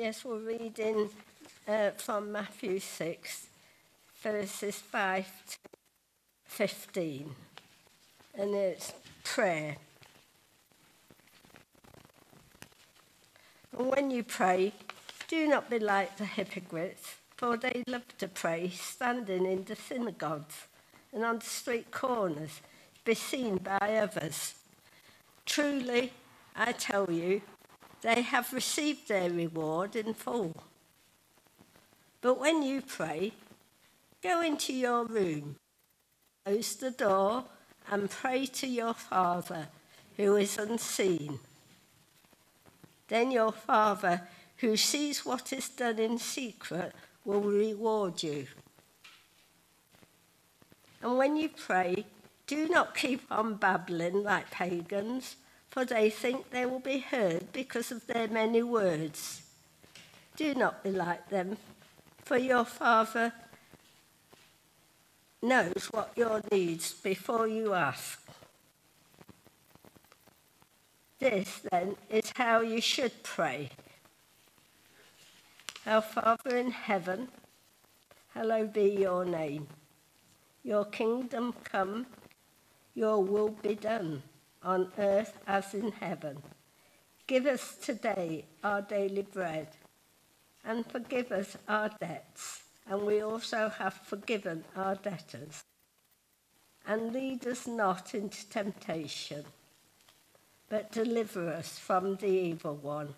Yes, we're reading uh, from Matthew 6, verses 5 to 15. And it's prayer. And when you pray, do not be like the hypocrites, for they love to pray standing in the synagogues and on the street corners, to be seen by others. Truly, I tell you, they have received their reward in full. But when you pray, go into your room, close the door, and pray to your Father who is unseen. Then your Father who sees what is done in secret will reward you. And when you pray, do not keep on babbling like pagans for they think they will be heard because of their many words. Do not be like them, for your Father knows what your needs before you ask. This, then, is how you should pray. Our Father in heaven, hallowed be your name. Your kingdom come, your will be done on earth as in heaven. Give us today our daily bread, and forgive us our debts, and we also have forgiven our debtors. And lead us not into temptation, but deliver us from the evil one.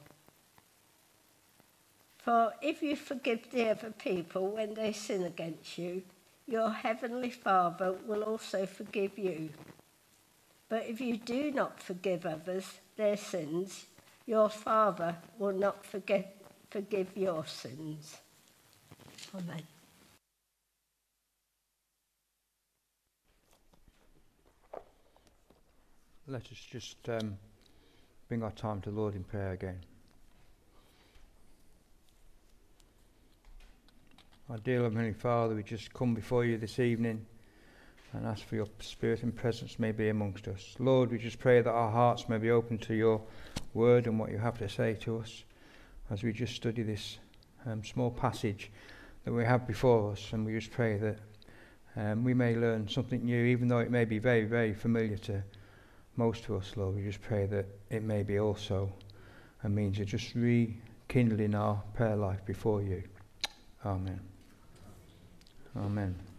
For if you forgive the other people when they sin against you, your heavenly Father will also forgive you. But if you do not forgive others their sins, your Father will not forgive, forgive your sins. Amen. Let us just um, bring our time to the Lord in prayer again. Our dear Heavenly Father, we just come before you this evening and ask for your spirit and presence may be amongst us. Lord, we just pray that our hearts may be open to your word and what you have to say to us as we just study this um, small passage that we have before us. And we just pray that um, we may learn something new, even though it may be very, very familiar to most of us, Lord. We just pray that it may be also a means of just rekindling our prayer life before you. Amen. Amen.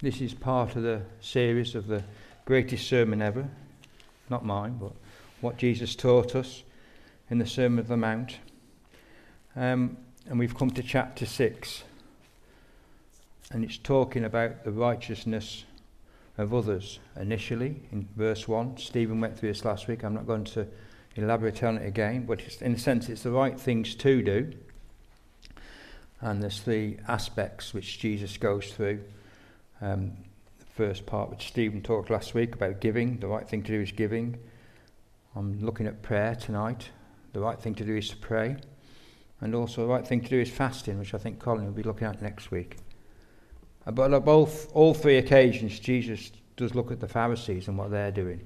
This is part of the series of the greatest sermon ever. Not mine, but what Jesus taught us in the Sermon of the Mount. Um, and we've come to chapter 6. And it's talking about the righteousness of others initially in verse 1. Stephen went through this last week. I'm not going to elaborate on it again, but in a sense, it's the right things to do. And there's three aspects which Jesus goes through um, the first part, which Stephen talked last week about giving, the right thing to do is giving. I'm looking at prayer tonight. The right thing to do is to pray. And also, the right thing to do is fasting, which I think Colin will be looking at next week. Uh, but on both, all three occasions, Jesus does look at the Pharisees and what they're doing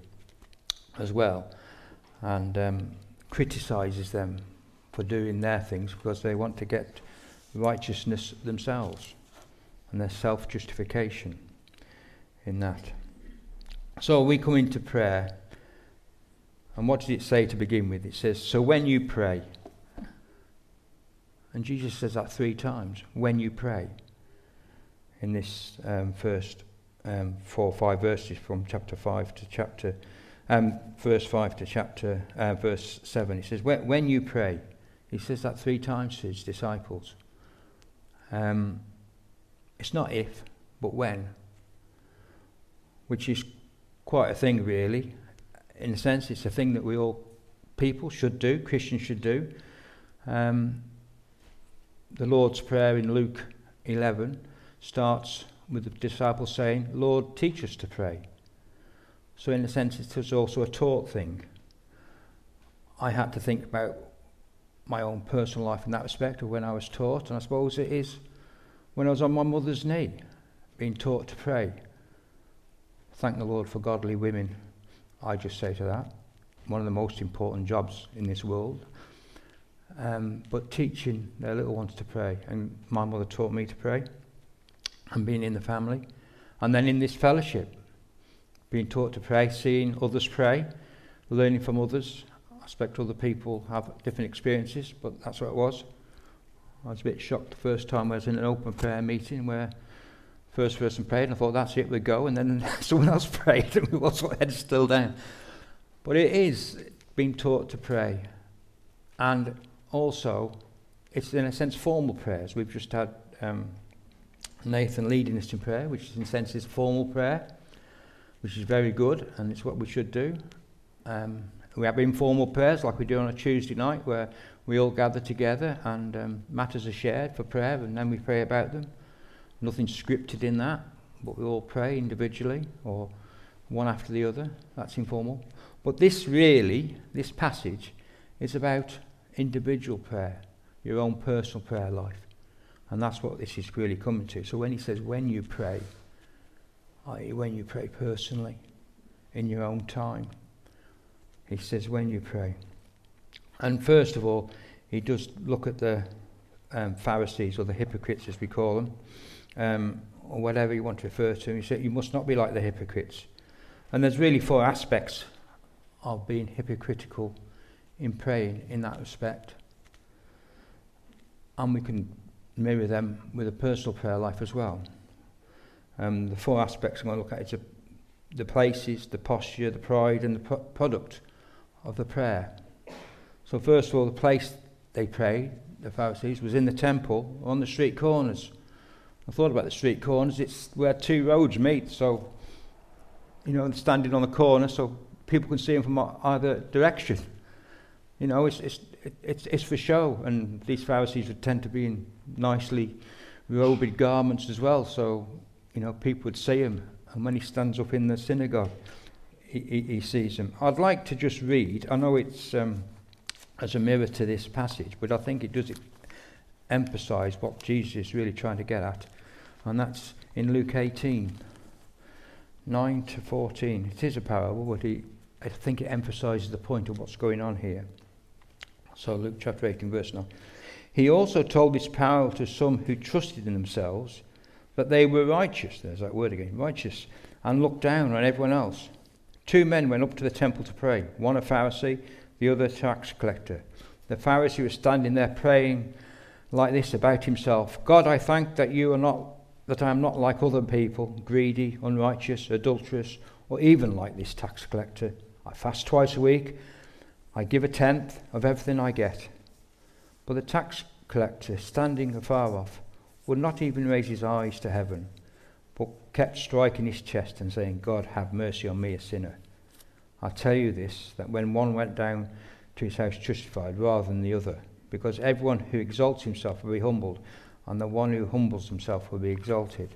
as well, and um, criticizes them for doing their things because they want to get righteousness themselves and their self justification in that. So we come into prayer, and what does it say to begin with? It says, So when you pray, and Jesus says that three times, when you pray, in this um, first um, four or five verses from chapter 5 to chapter, um, verse 5 to chapter, uh, verse 7. He says, when, when, you pray, he says that three times to his disciples. Um, it's not if, but when. Which is quite a thing, really. In a sense, it's a thing that we all, people should do, Christians should do. Um, the Lord's Prayer in Luke 11 starts with the disciples saying, Lord, teach us to pray. So, in a sense, it was also a taught thing. I had to think about my own personal life in that respect of when I was taught, and I suppose it is when I was on my mother's knee, being taught to pray. Thank the Lord for godly women. I just say to that. One of the most important jobs in this world. Um, but teaching their little ones to pray. And my mother taught me to pray. And being in the family. And then in this fellowship, being taught to pray, seeing others pray, learning from others. I expect other people have different experiences, but that's what it was. I was a bit shocked the first time I was in an open prayer meeting where first person prayed and I thought that's it, we go, and then someone else prayed and we all sort of heads still down. But it is being taught to pray. And also, it's in a sense formal prayers. We've just had um, Nathan leading us in prayer, which is in a sense is formal prayer, which is very good, and it's what we should do. Um, we have informal prayers like we do on a Tuesday night where we all gather together and um, matters are shared for prayer and then we pray about them. Nothing scripted in that, but we all pray individually or one after the other. That's informal. But this really, this passage, is about individual prayer, your own personal prayer life. And that's what this is really coming to. So when he says, when you pray, i.e., when you pray personally, in your own time, he says, when you pray. And first of all, he does look at the um, Pharisees or the hypocrites, as we call them, um, or whatever you want to refer to. He said, You must not be like the hypocrites. And there's really four aspects of being hypocritical in praying in that respect. And we can mirror them with a personal prayer life as well. Um, the four aspects I'm going to look at is the places, the posture, the pride, and the pro- product of the prayer. So, first of all, the place they prayed, the Pharisees, was in the temple on the street corners. I thought about the street corners. It's where two roads meet. So, you know, standing on the corner so people can see them from either direction. You know, it's, it's, it's, it's for show. And these Pharisees would tend to be in nicely robed garments as well. So, you know, people would see him. And when he stands up in the synagogue, he, he, he sees him. I'd like to just read, I know it's. Um, as a mirror to this passage, but I think it does emphasize what Jesus is really trying to get at. And that's in Luke 18, 9 to 14. It is a parable, but he, I think it emphasizes the point of what's going on here. So, Luke chapter 18, verse 9. He also told this parable to some who trusted in themselves that they were righteous. There's that word again righteous. And looked down on everyone else. Two men went up to the temple to pray, one a Pharisee the other tax collector. The Pharisee was standing there praying like this about himself God, I thank that you are not, that I am not like other people, greedy, unrighteous, adulterous, or even like this tax collector. I fast twice a week. I give a tenth of everything I get. But the tax collector, standing afar off, would not even raise his eyes to heaven, but kept striking his chest and saying, God, have mercy on me, a sinner. I tell you this, that when one went down to his house justified rather than the other, because everyone who exalts himself will be humbled, and the one who humbles himself will be exalted.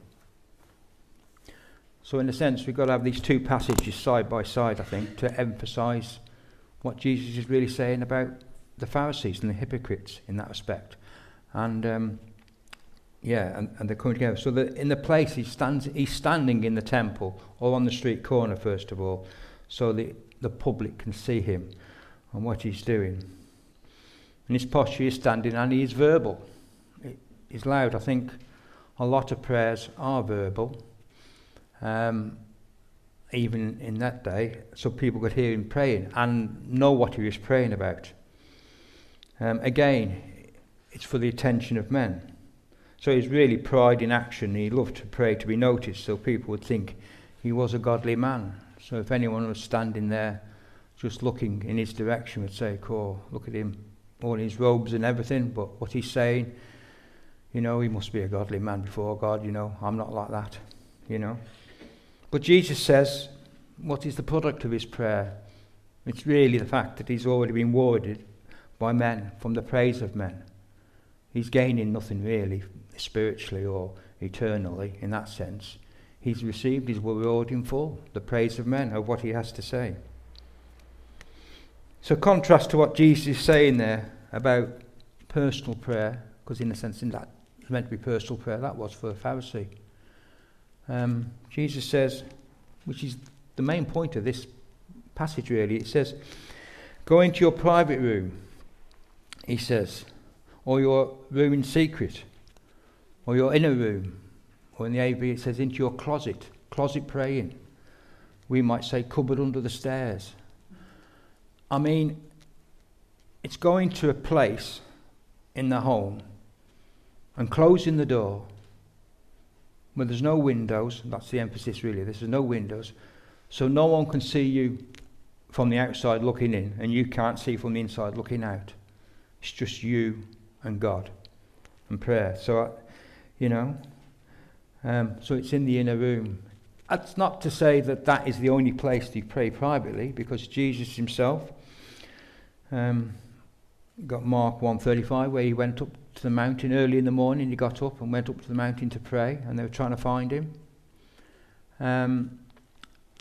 So, in a sense, we've got to have these two passages side by side, I think, to emphasize what Jesus is really saying about the Pharisees and the hypocrites in that respect. And um, yeah, and, and they're coming together. So, in the place he stands, he's standing in the temple or on the street corner, first of all so that the public can see him and what he's doing. And his posture is standing and he is verbal. He's loud. I think a lot of prayers are verbal. Um, even in that day, so people could hear him praying and know what he was praying about. Um, again, it's for the attention of men. So he's really pride in action. He loved to pray to be noticed, so people would think he was a godly man. So if anyone was standing there just looking in his direction, would say, "Cool, look at him, all his robes and everything, but what he's saying, you know, he must be a godly man before God, you know, I'm not like that, you know. But Jesus says, what is the product of his prayer? It's really the fact that he's already been warded by men from the praise of men. He's gaining nothing really spiritually or eternally in that sense he's received his reward in full, the praise of men, of what he has to say. So, contrast to what Jesus is saying there about personal prayer, because in a sense, in that it's meant to be personal prayer, that was for the Pharisee. Um, Jesus says, which is the main point of this passage, really. It says, Go into your private room, he says, or your room in secret, or your inner room, or in the AV it says, into your closet, closet praying. We might say, cupboard under the stairs. I mean, it's going to a place in the home and closing the door where there's no windows, that's the emphasis really, there's no windows, so no one can see you from the outside looking in, and you can't see from the inside looking out. It's just you and God and prayer. So, I, you know, um, so it's in the inner room. That's not to say that that is the only place to pray privately, because Jesus himself um, got Mark 135 where he went up to the mountain early in the morning. He got up and went up to the mountain to pray, and they were trying to find him. Um,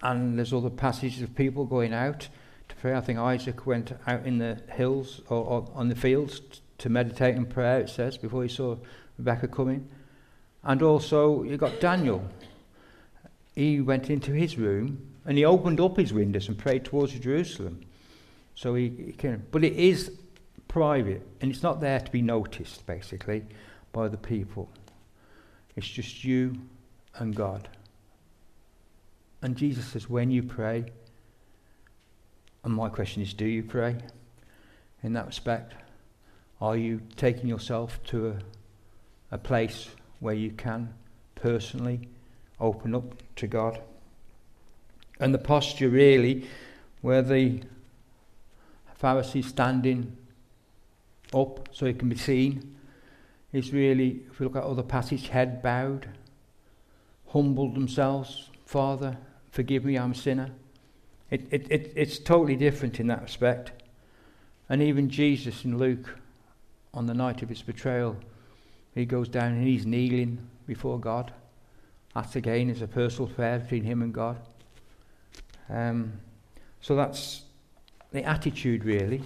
and there's other passages of people going out to pray. I think Isaac went out in the hills or, or on the fields to meditate in prayer, it says, before he saw Rebecca coming. And also, you got Daniel. He went into his room and he opened up his windows and prayed towards Jerusalem. So he, he can, but it is private and it's not there to be noticed, basically, by the people. It's just you and God. And Jesus says, when you pray, and my question is, do you pray in that respect? Are you taking yourself to a, a place where you can personally open up to God? And the posture, really, where the Pharisees standing up so it can be seen, is really, if we look at other passage, head bowed, humbled themselves, Father, forgive me, I'm a sinner. It, it, it, it's totally different in that respect. And even Jesus in Luke, on the night of his betrayal, he goes down and he's kneeling before God. That again is a personal prayer between him and God. Um, so that's the attitude, really,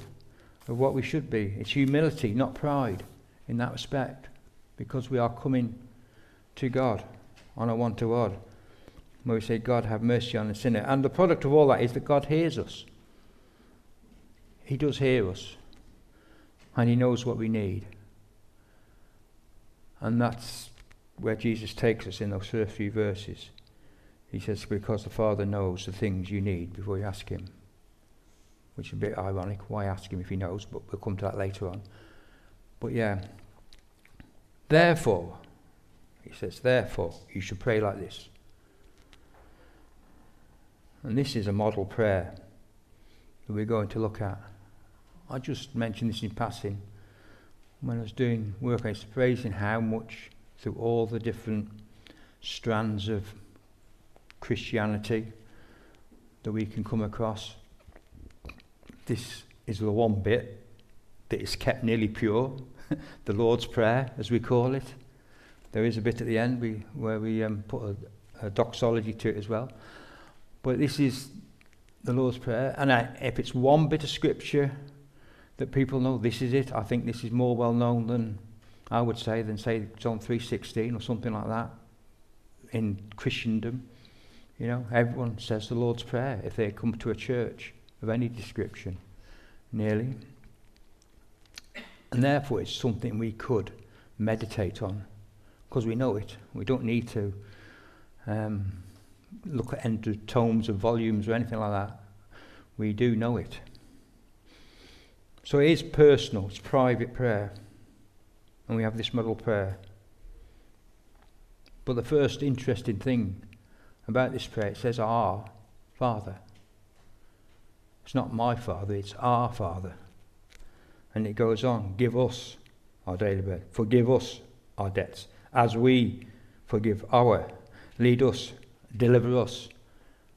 of what we should be. It's humility, not pride, in that respect, because we are coming to God on a one to one where we say, God, have mercy on the sinner. And the product of all that is that God hears us. He does hear us. And He knows what we need. And that's where Jesus takes us in those first few verses. He says, Because the Father knows the things you need before you ask Him. Which is a bit ironic. Why ask Him if He knows? But we'll come to that later on. But yeah. Therefore, He says, Therefore, you should pray like this. And this is a model prayer that we're going to look at. I just mentioned this in passing. When I was doing work, I was praising how much through all the different strands of Christianity that we can come across, this is the one bit that is kept nearly pure, the Lord's Prayer, as we call it. There is a bit at the end we, where we um, put a, a doxology to it as well. But this is the Lord's Prayer. And I, if it's one bit of scripture that people know, this is it. I think this is more well known than I would say than say John 3:16 or something like that in Christendom. You know, everyone says the Lord's Prayer if they come to a church of any description, nearly. And therefore, it's something we could meditate on because we know it. We don't need to um, look at end tomes or volumes or anything like that. We do know it. So it is personal, it's private prayer. And we have this model prayer. But the first interesting thing about this prayer, it says, Our Father. It's not my Father, it's our Father. And it goes on, give us our daily bread. Forgive us our debts, as we forgive our. Lead us deliver us.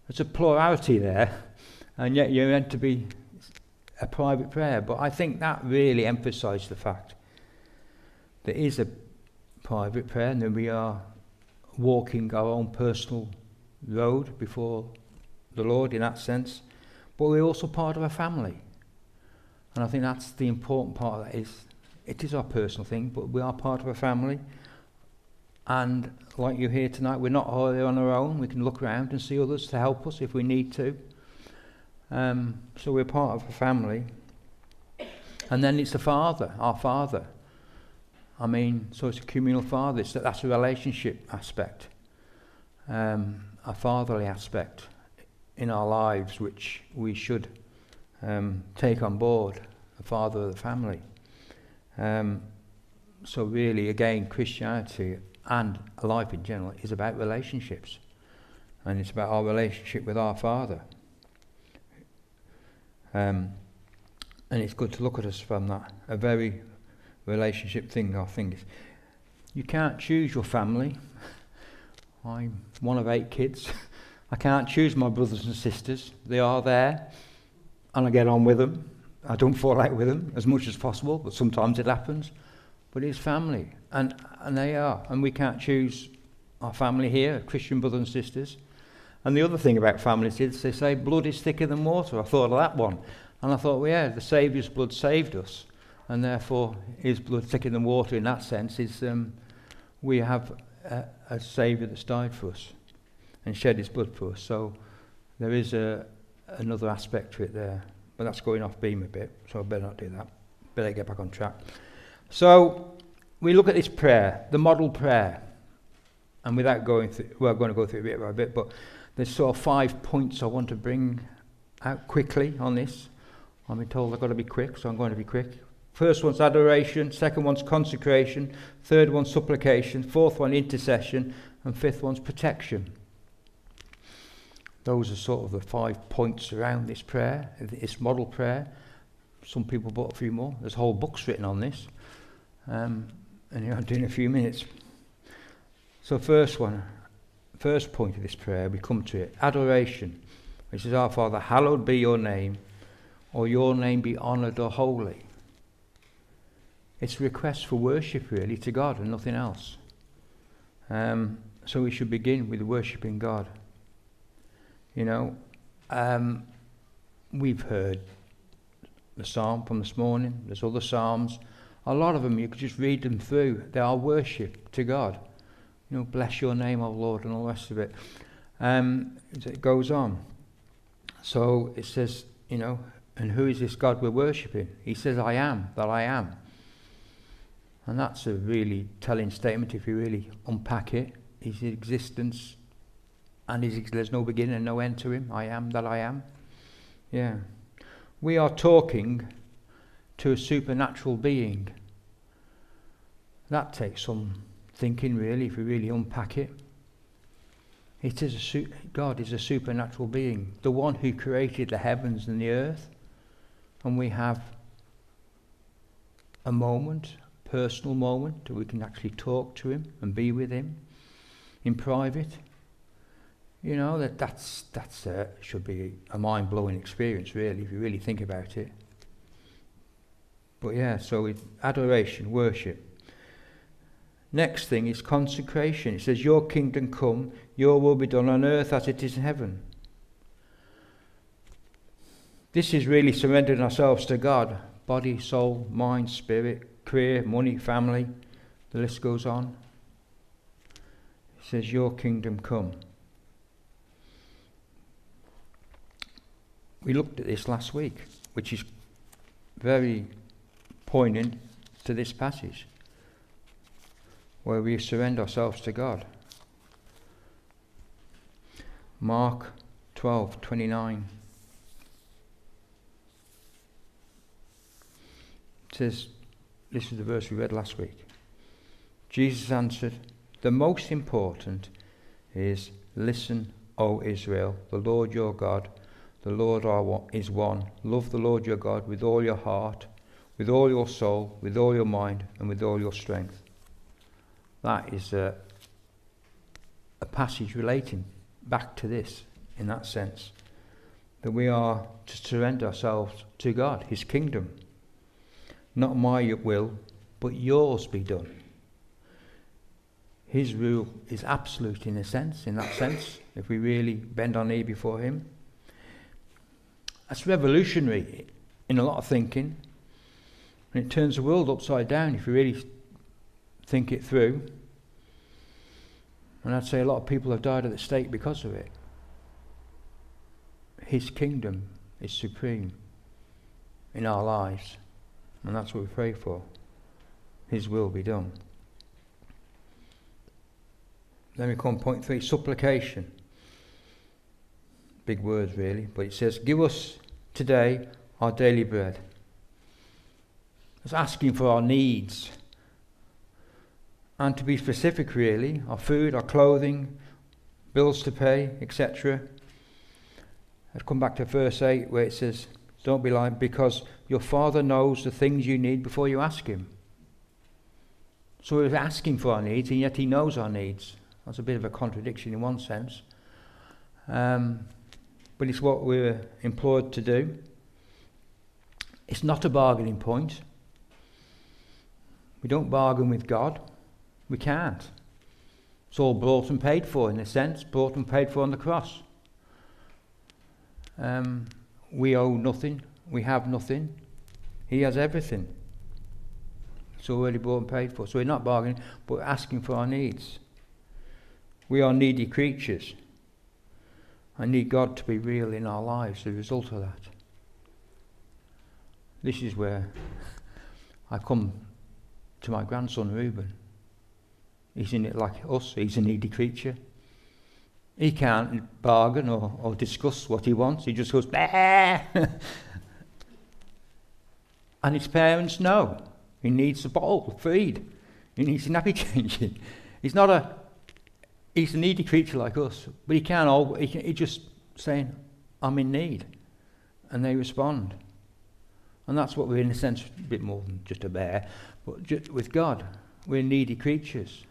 There's a plurality there, and yet you're meant to be a private prayer. But I think that really emphasised the fact there is a private prayer, and then we are walking our own personal road before the Lord in that sense. But we're also part of a family. And I think that's the important part of that is it is our personal thing, but we are part of a family And like you hear tonight, we're not all on our own. We can look around and see others to help us if we need to. Um, so we're part of a family. And then it's the Father, our Father. I mean, so it's a communal Father. It's, that's a relationship aspect, um, a fatherly aspect in our lives, which we should um, take on board, the Father of the family. Um, so really, again, Christianity and life in general is about relationships. And it's about our relationship with our Father. Um, and it's good to look at us from that. A very relationship thing, I think. You can't choose your family. I'm one of eight kids. I can't choose my brothers and sisters. They are there, and I get on with them. I don't fall out with them as much as possible, but sometimes it happens. But it's family, and, and they are. And we can't choose our family here, Christian brothers and sisters. And the other thing about families is they say blood is thicker than water. I thought of that one. And I thought, well, yeah, the Saviour's blood saved us. And therefore, his blood thicker than water in that sense is um, we have a, a Saviour that's died for us and shed his blood for us. So there is a, another aspect to it there. But that's going off beam a bit, so I better not do that. Better get back on track. So we look at this prayer, the model prayer. And without going through, we're going to go through it bit by bit, but there's sort of five points I want to bring out quickly on this. I'm being told I've got to be quick, so I'm going to be quick. First one's adoration, second one's consecration, third one's supplication, fourth one intercession, and fifth one's protection. Those are sort of the five points around this prayer, this model prayer. Some people bought a few more. There's whole books written on this. Um, and I'm doing a few minutes. So, first one, first point of this prayer, we come to it adoration, which is Our Father, hallowed be your name, or your name be honoured or holy. It's a request for worship, really, to God and nothing else. Um, so we should begin with worshipping God. You know, um, we've heard the psalm from this morning, there's other psalms. A lot of them, you could just read them through. They are worship to God. You know, bless your name, O Lord, and all the rest of it. Um, it goes on. So it says, you know, and who is this God we're worshipping? He says, I am that I am. And that's a really telling statement if you really unpack it. His existence and his, there's no beginning and no end to him. I am that I am. Yeah. We are talking to a supernatural being. That takes some thinking, really, if we really unpack it. It is a su- God is a supernatural being, the one who created the heavens and the earth. And we have a moment, personal moment, that we can actually talk to Him and be with Him in private. You know that that's that's uh, should be a mind blowing experience, really, if you really think about it. But yeah, so adoration, worship. Next thing is consecration. It says, "Your kingdom come, Your will be done on earth as it is in heaven." This is really surrendering ourselves to God, body, soul, mind, spirit, career, money, family. The list goes on. It says, "Your kingdom come." We looked at this last week, which is very poignant to this passage, where we surrender ourselves to God. Mark 12:29 says, this is the verse we read last week. Jesus answered, The most important is, Listen, O Israel, the Lord your God the Lord our is one. Love the Lord your God with all your heart, with all your soul, with all your mind, and with all your strength. That is a, a passage relating back to this in that sense. That we are to surrender ourselves to God, His kingdom. Not my will, but yours be done. His rule is absolute in a sense, in that sense, if we really bend our knee before Him. That's revolutionary in a lot of thinking. And it turns the world upside down if you really think it through. And I'd say a lot of people have died at the stake because of it. His kingdom is supreme in our lives. And that's what we pray for. His will be done. Then we come point three supplication. Big words, really, but it says, Give us today our daily bread. It's asking for our needs. And to be specific, really, our food, our clothing, bills to pay, etc. Let's come back to verse 8 where it says, Don't be like, because your Father knows the things you need before you ask Him. So we're asking for our needs, and yet He knows our needs. That's a bit of a contradiction in one sense. Um, but it's what we're employed to do. It's not a bargaining point. We don't bargain with God. We can't. It's all bought and paid for, in a sense, bought and paid for on the cross. Um, we owe nothing. We have nothing. He has everything. It's already bought and paid for. So we're not bargaining, but asking for our needs. We are needy creatures. I need God to be real in our lives the result of that. This is where I come to my grandson Reuben. He's in it like us, he's a needy creature. He can't bargain or, or discuss what he wants, he just goes, and his parents know he needs a bottle, feed, he needs a nappy changing. He's not a he's a needy creature like us, but he can't all, he, can, he just saying, I'm in need. And they respond. And that's what we're, in a sense, a bit more than just a bear, but just with God, we're needy creatures.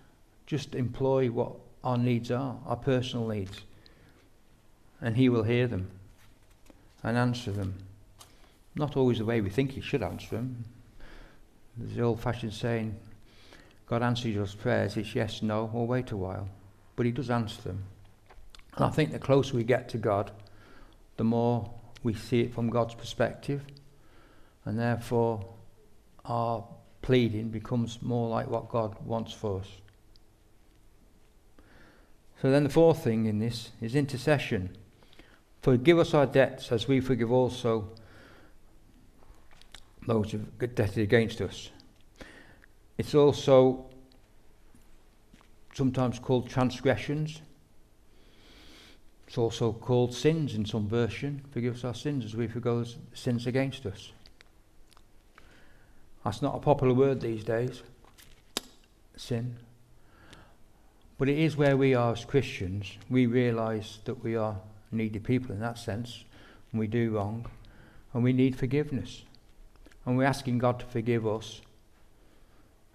Just employ what our needs are, our personal needs. And He will hear them and answer them. Not always the way we think He should answer them. There's the old fashioned saying, God answers your prayers, it's yes, no, or wait a while but He does answer them. And I think the closer we get to God, the more we see it from God's perspective, and therefore our pleading becomes more like what God wants for us. So then the fourth thing in this is intercession. Forgive us our debts as we forgive also those who have debted against us. It's also sometimes called transgressions. It's also called sins in some version. Forgive us our sins as we forgive sins against us. That's not a popular word these days, sin. But it is where we are as Christians. We realise that we are needy people in that sense, and we do wrong, and we need forgiveness. And we're asking God to forgive us.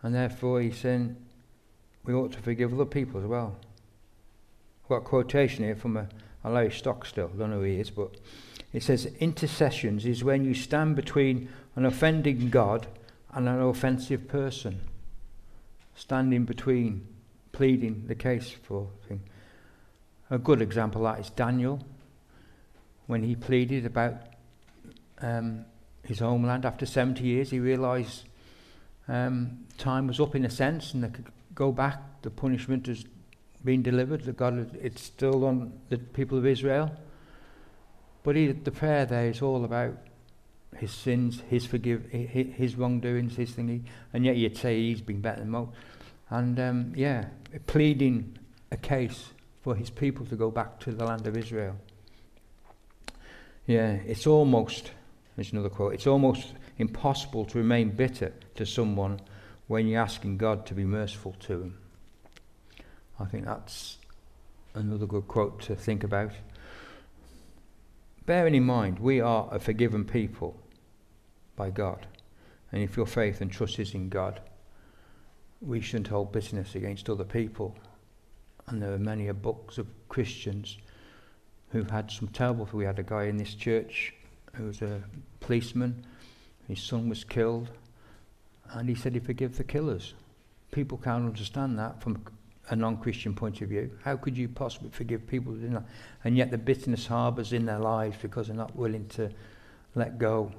And therefore, He's saying, we ought to forgive other people as well. I've got a quotation here from a, a Larry Stockstill, I don't know who he is, but it says, Intercessions is when you stand between an offending God and an offensive person. Standing between, pleading the case for thing. A good example of that is Daniel, when he pleaded about um, his homeland after 70 years, he realised um, time was up in a sense and they could go back, the punishment has been delivered, that God, it's still on the people of Israel. But he, the prayer there is all about his sins, his forgive, his, his wrongdoings, his thingy, and yet you'd say he's been better than most. And um, yeah, pleading a case for his people to go back to the land of Israel. Yeah, it's almost, there's another quote, it's almost impossible to remain bitter to someone when you're asking God to be merciful to him. I think that's another good quote to think about. Bearing in mind, we are a forgiven people by God. And if your faith and trust is in God, we shouldn't hold bitterness against other people. And there are many a books of Christians who've had some terrible. We had a guy in this church who was a policeman. His son was killed and he said he forgive the killers. People can't understand that from a non-Christian point of view. How could you possibly forgive people who didn't? And yet the bitterness harbours in their lives because they're not willing to let go,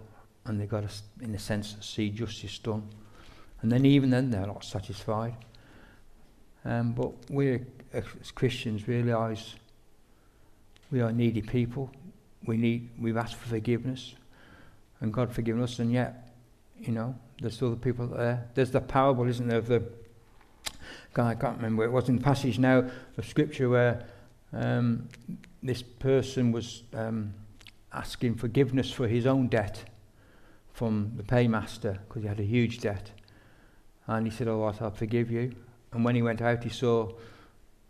and they've got to, in a sense, see justice done. And then even then they're not satisfied. Um, but we, as Christians, realise we are needy people. We need, we've asked for forgiveness, and God forgiven us, and yet, you know, there's still the people there. There's the parable, isn't there, of the guy, I can't remember it was in the passage now of Scripture where um, this person was um, asking forgiveness for his own debt from the paymaster because he had a huge debt. And he said, Oh, right, I'll forgive you. And when he went out, he saw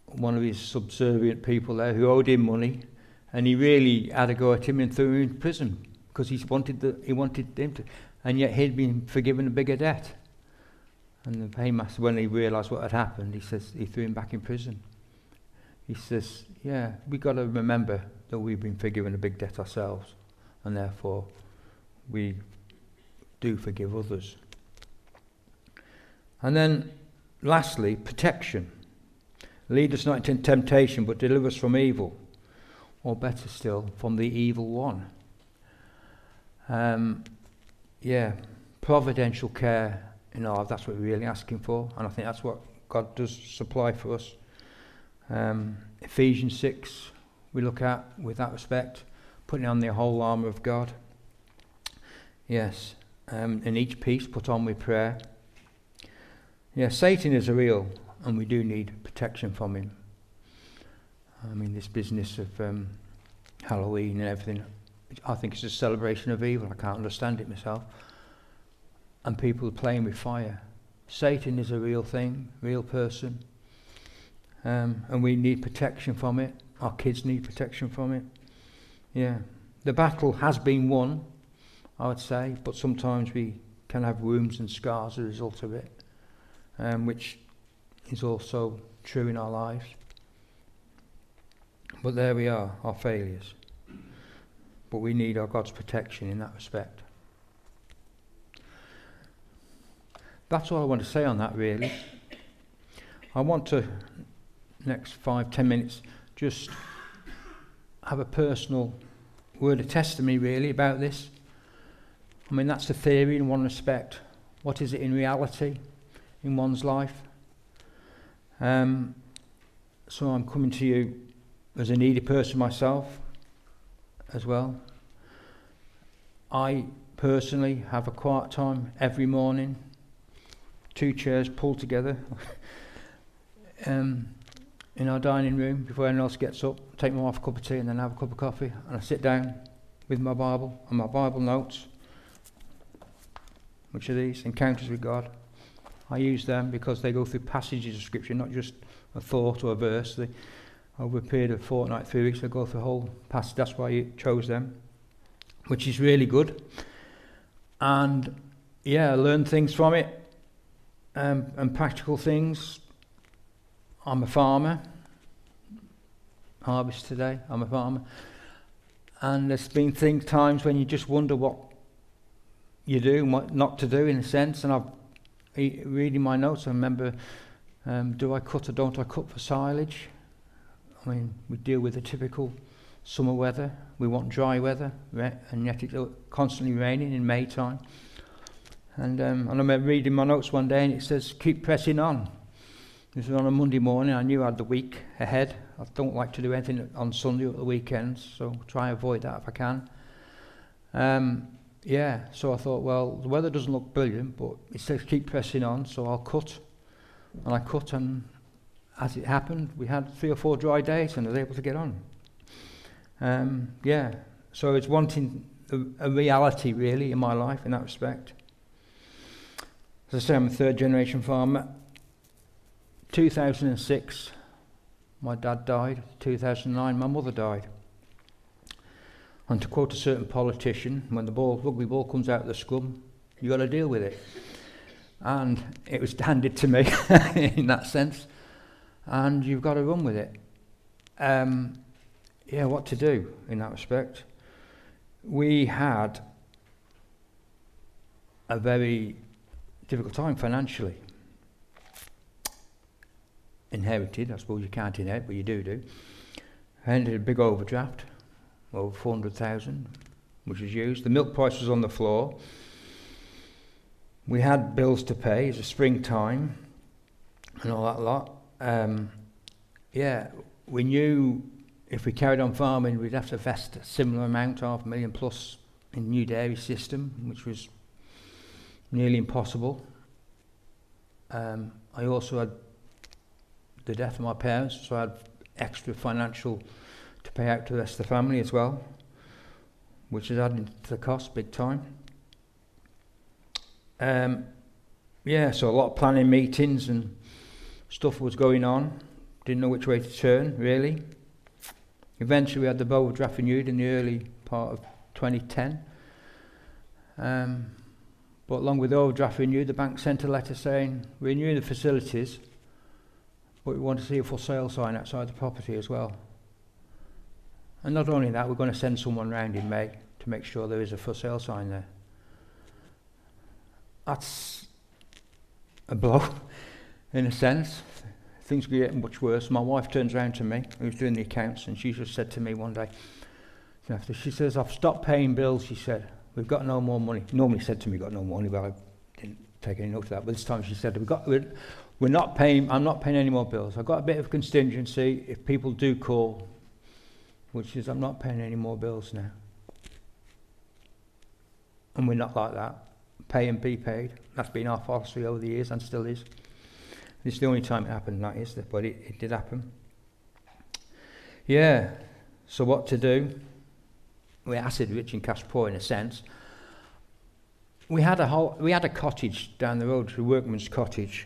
one of his subservient people there who owed him money. And he really had a go at him and threw him in prison because he wanted, the, he wanted him to. And yet he'd been forgiven a bigger debt. And the paymaster, when he realised what had happened, he says he threw him back in prison. He says, "Yeah, we've got to remember that we've been forgiven a big debt ourselves, and therefore we do forgive others." And then, lastly, protection. Lead us not into temptation, but deliver us from evil, or better still, from the evil one. Um, yeah, providential care in our life, that's what we're really asking for, and I think that's what God does supply for us. Um, Ephesians 6, we look at with that respect, putting on the whole armour of God. Yes, um, in each piece put on with prayer. Yeah, Satan is a real, and we do need protection from him. I mean, this business of um, Halloween and everything, I think it's a celebration of evil. I can't understand it myself. And people are playing with fire. Satan is a real thing, real person. Um, and we need protection from it. Our kids need protection from it. Yeah. The battle has been won, I would say, but sometimes we can have wounds and scars as a result of it um, which is also true in our lives. But there we are, our failures. But we need our God's protection in that respect. That's all I want to say on that, really. I want to, next five, ten minutes, just have a personal word of testimony, really, about this. I mean, that's the theory in one respect. What is it in reality? In one's life. Um, so I'm coming to you as a needy person myself as well. I personally have a quiet time every morning, two chairs pulled together um, in our dining room before anyone else gets up, take my wife a cup of tea and then have a cup of coffee, and I sit down with my Bible and my Bible notes, which are these Encounters with God. I use them because they go through passages of Scripture, not just a thought or a verse. They, over a period of fortnight, three weeks, they go through the whole passage. That's why I chose them, which is really good. And yeah, I learned things from it um, and practical things. I'm a farmer. Harvest today. I'm a farmer. And there's been things, times when you just wonder what you do and what not to do in a sense. And I've reading my notes, I remember um, do I cut or don't I cut for silage? I mean, we deal with the typical summer weather. We want dry weather, and yet it's constantly raining in May time. And, um, and I remember reading my notes one day, and it says, keep pressing on. This was on a Monday morning. I knew I had the week ahead. I don't like to do anything on Sunday or the weekends, so try and avoid that if I can. Um, yeah, so I thought, well, the weather doesn't look brilliant, but it says keep pressing on, so I'll cut. And I cut, and as it happened, we had three or four dry days, and I was able to get on. Um, yeah, so it's wanting a, a reality, really, in my life in that respect. As I say, I'm a third generation farmer. 2006, my dad died. 2009, my mother died. And to quote a certain politician, when the ball, rugby ball comes out of the scrum, you've got to deal with it. And it was handed to me in that sense. And you've got to run with it. Um, yeah, what to do in that respect? We had a very difficult time financially. Inherited, I suppose you can't inherit, but you do do. I ended a big overdraft over 400,000, which was used. The milk price was on the floor. We had bills to pay. It was springtime and all that lot. um, yeah, we knew if we carried on farming, we'd have to invest a similar amount, half a million plus, in new dairy system, which was nearly impossible. Um, I also had the death of my parents, so I had extra financial to pay out to the rest of the family as well, which is adding to the cost big time. Um, yeah, so a lot of planning meetings and stuff was going on. Didn't know which way to turn, really. Eventually, we had the overdraft renewed in the early part of 2010. Um, but along with overdraft renewed, the bank sent a letter saying, renewing the facilities, but we want to see a for sale sign outside the property as well. And not only that, we're going to send someone round in May to make sure there is a for sale sign there. That's a blow, in a sense. Things are getting much worse. My wife turns around to me, who's doing the accounts, and she just said to me one day, after she says, I've stopped paying bills, she said, we've got no more money. Normally said to me, "We've got no money, but I didn't take any note of that. But this time she said, we've got, we're, we're not paying, I'm not paying any more bills. I've got a bit of contingency if people do call, which is I'm not paying any more bills now. And we're not like that. Pay and be paid. That's been our philosophy over the years and still is. It's the only time it happened, that is, but it, it did happen. Yeah, so what to do? We're acid rich and cash poor in a sense. We had a whole, we had a cottage down the road, a workman's cottage,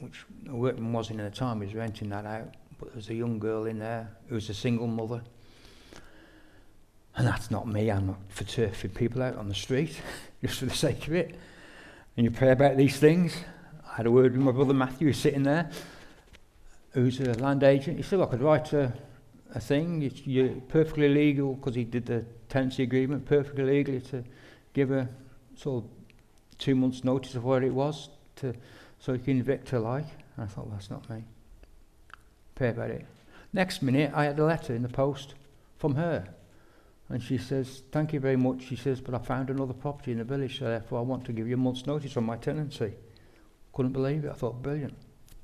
which a workman wasn't at the time, he was renting that out. But there was a young girl in there who was a single mother. And that's not me, I'm not for turfing people out on the street, just for the sake of it. And you pray about these things. I had a word with my brother Matthew, who's sitting there, who's a land agent. He said, I could write a, a thing. It's you're perfectly legal, because he did the tenancy agreement, perfectly legally to give a sort of two months' notice of where it was to, so he can evict her like. And I thought, well, that's not me. Pray about it. Next minute, I had a letter in the post from her. And she says, Thank you very much. She says, But I found another property in the village, so therefore I want to give you a month's notice on my tenancy. Couldn't believe it. I thought, Brilliant.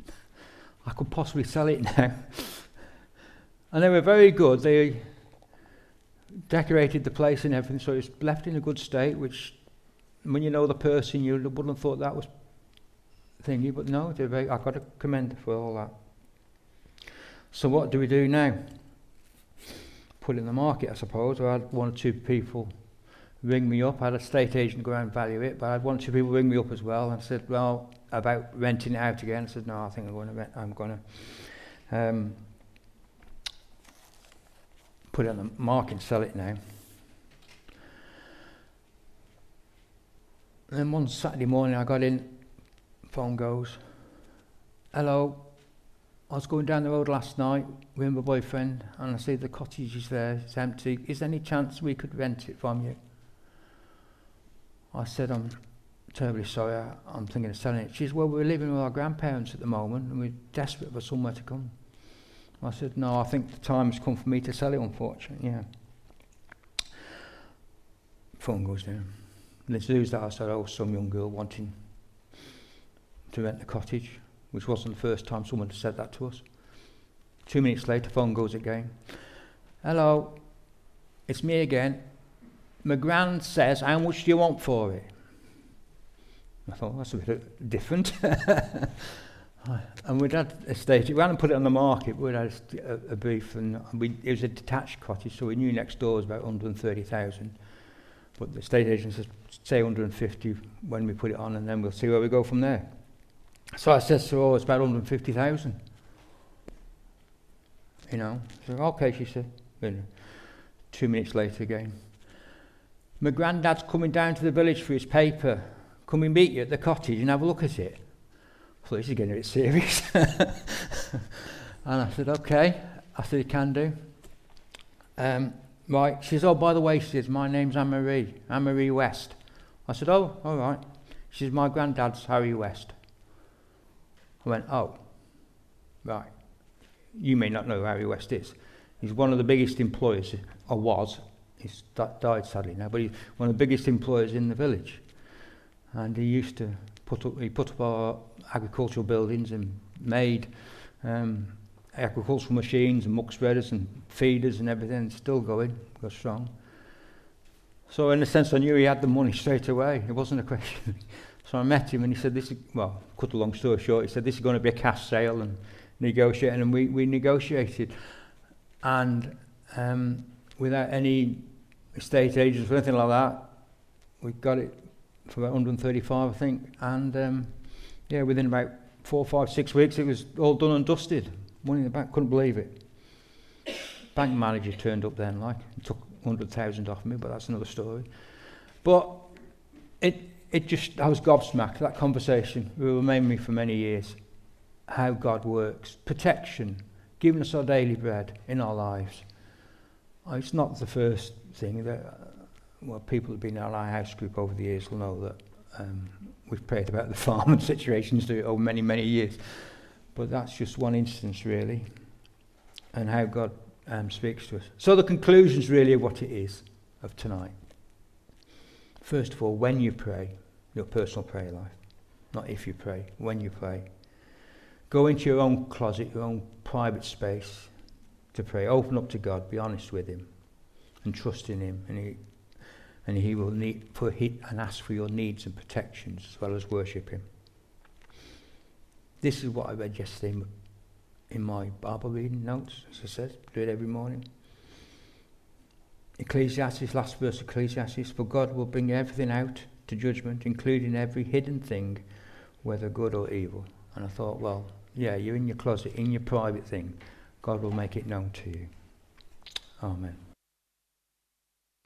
I could possibly sell it now. and they were very good. They decorated the place and everything, so it's left in a good state, which when you know the person, you wouldn't have thought that was thingy, but no, very, I've got to commend for all that. So what do we do now? Put in the market, I suppose. I had one or two people ring me up. I had a state agent go and value it, but I had one or two people ring me up as well and said, well, about renting it out again. I said, no, I think I'm going to rent, I'm going to um, put it on the market and sell it now. And then one Saturday morning I got in, phone goes, hello, I was going down the road last night with my boyfriend and I see the cottage is there, it's empty. Is there any chance we could rent it from you? I said, I'm terribly sorry, I, I'm thinking of selling it. She said, well, we're living with our grandparents at the moment and we're desperate for somewhere to come. I said, no, I think the time has come for me to sell it, unfortunately, yeah. Phone goes down. Soon as that, I said, oh, some young girl wanting to rent the cottage which wasn't the first time someone had said that to us. Two minutes later, phone goes again. Hello, it's me again. My grand says, How much do you want for it? I thought, That's a bit different. and we'd had a we hadn't put it on the market, we'd had a, a brief, and we, it was a detached cottage, so we knew next door was about 130,000. But the estate agent said, Say 150 when we put it on, and then we'll see where we go from there. So I said to her, oh, it's about 150,000. You know, so okay, she said. two minutes later again. My granddad's coming down to the village for his paper. Can we meet you at the cottage and have a look at it? I thought this is getting a bit serious. and I said, okay. I said, you can do. Um, right. She says, oh, by the way, she says, my name's Anne-Marie, Anne-Marie West. I said, oh, all right. She says, my granddad's Harry West. I went, oh, right. You may not know who Harry West is. He's one of the biggest employers, or was, he's died sadly now, but he's one of the biggest employers in the village. And he used to put up, he put up our agricultural buildings and made um, agricultural machines and muck spreaders and feeders and everything, still going, go strong. So in a sense, I knew he had the money straight away. It wasn't a question. So I met him and he said, this is, well, cut a long story short, he said, this is going to be a cash sale and negotiating. And we, we negotiated. And um, without any estate agents or anything like that, we got it for about 135, I think. And um, yeah, within about four, five, six weeks, it was all done and dusted. Money in the bank, couldn't believe it. Bank manager turned up then, like, took 100,000 off me, but that's another story. But it, it just, I was gobsmacked. That conversation will remain me for many years. How God works, protection, giving us our daily bread in our lives. Oh, it's not the first thing that, uh, well, people who've been in our house group over the years will know that um, we've prayed about the farming situations over many, many years. But that's just one instance, really, and how God um, speaks to us. So the conclusion's really what it is of tonight. First of all, when you pray, your personal prayer life, not if you pray, when you pray. Go into your own closet, your own private space to pray. Open up to God, be honest with Him, and trust in Him, and He, and He will need for he, and ask for your needs and protections as well as worship Him. This is what I read yesterday in my Bible reading notes, as I said, do it every morning. Ecclesiastes, last verse of Ecclesiastes, for God will bring everything out to judgment, including every hidden thing, whether good or evil. And I thought, well, yeah, you're in your closet, in your private thing. God will make it known to you. Amen.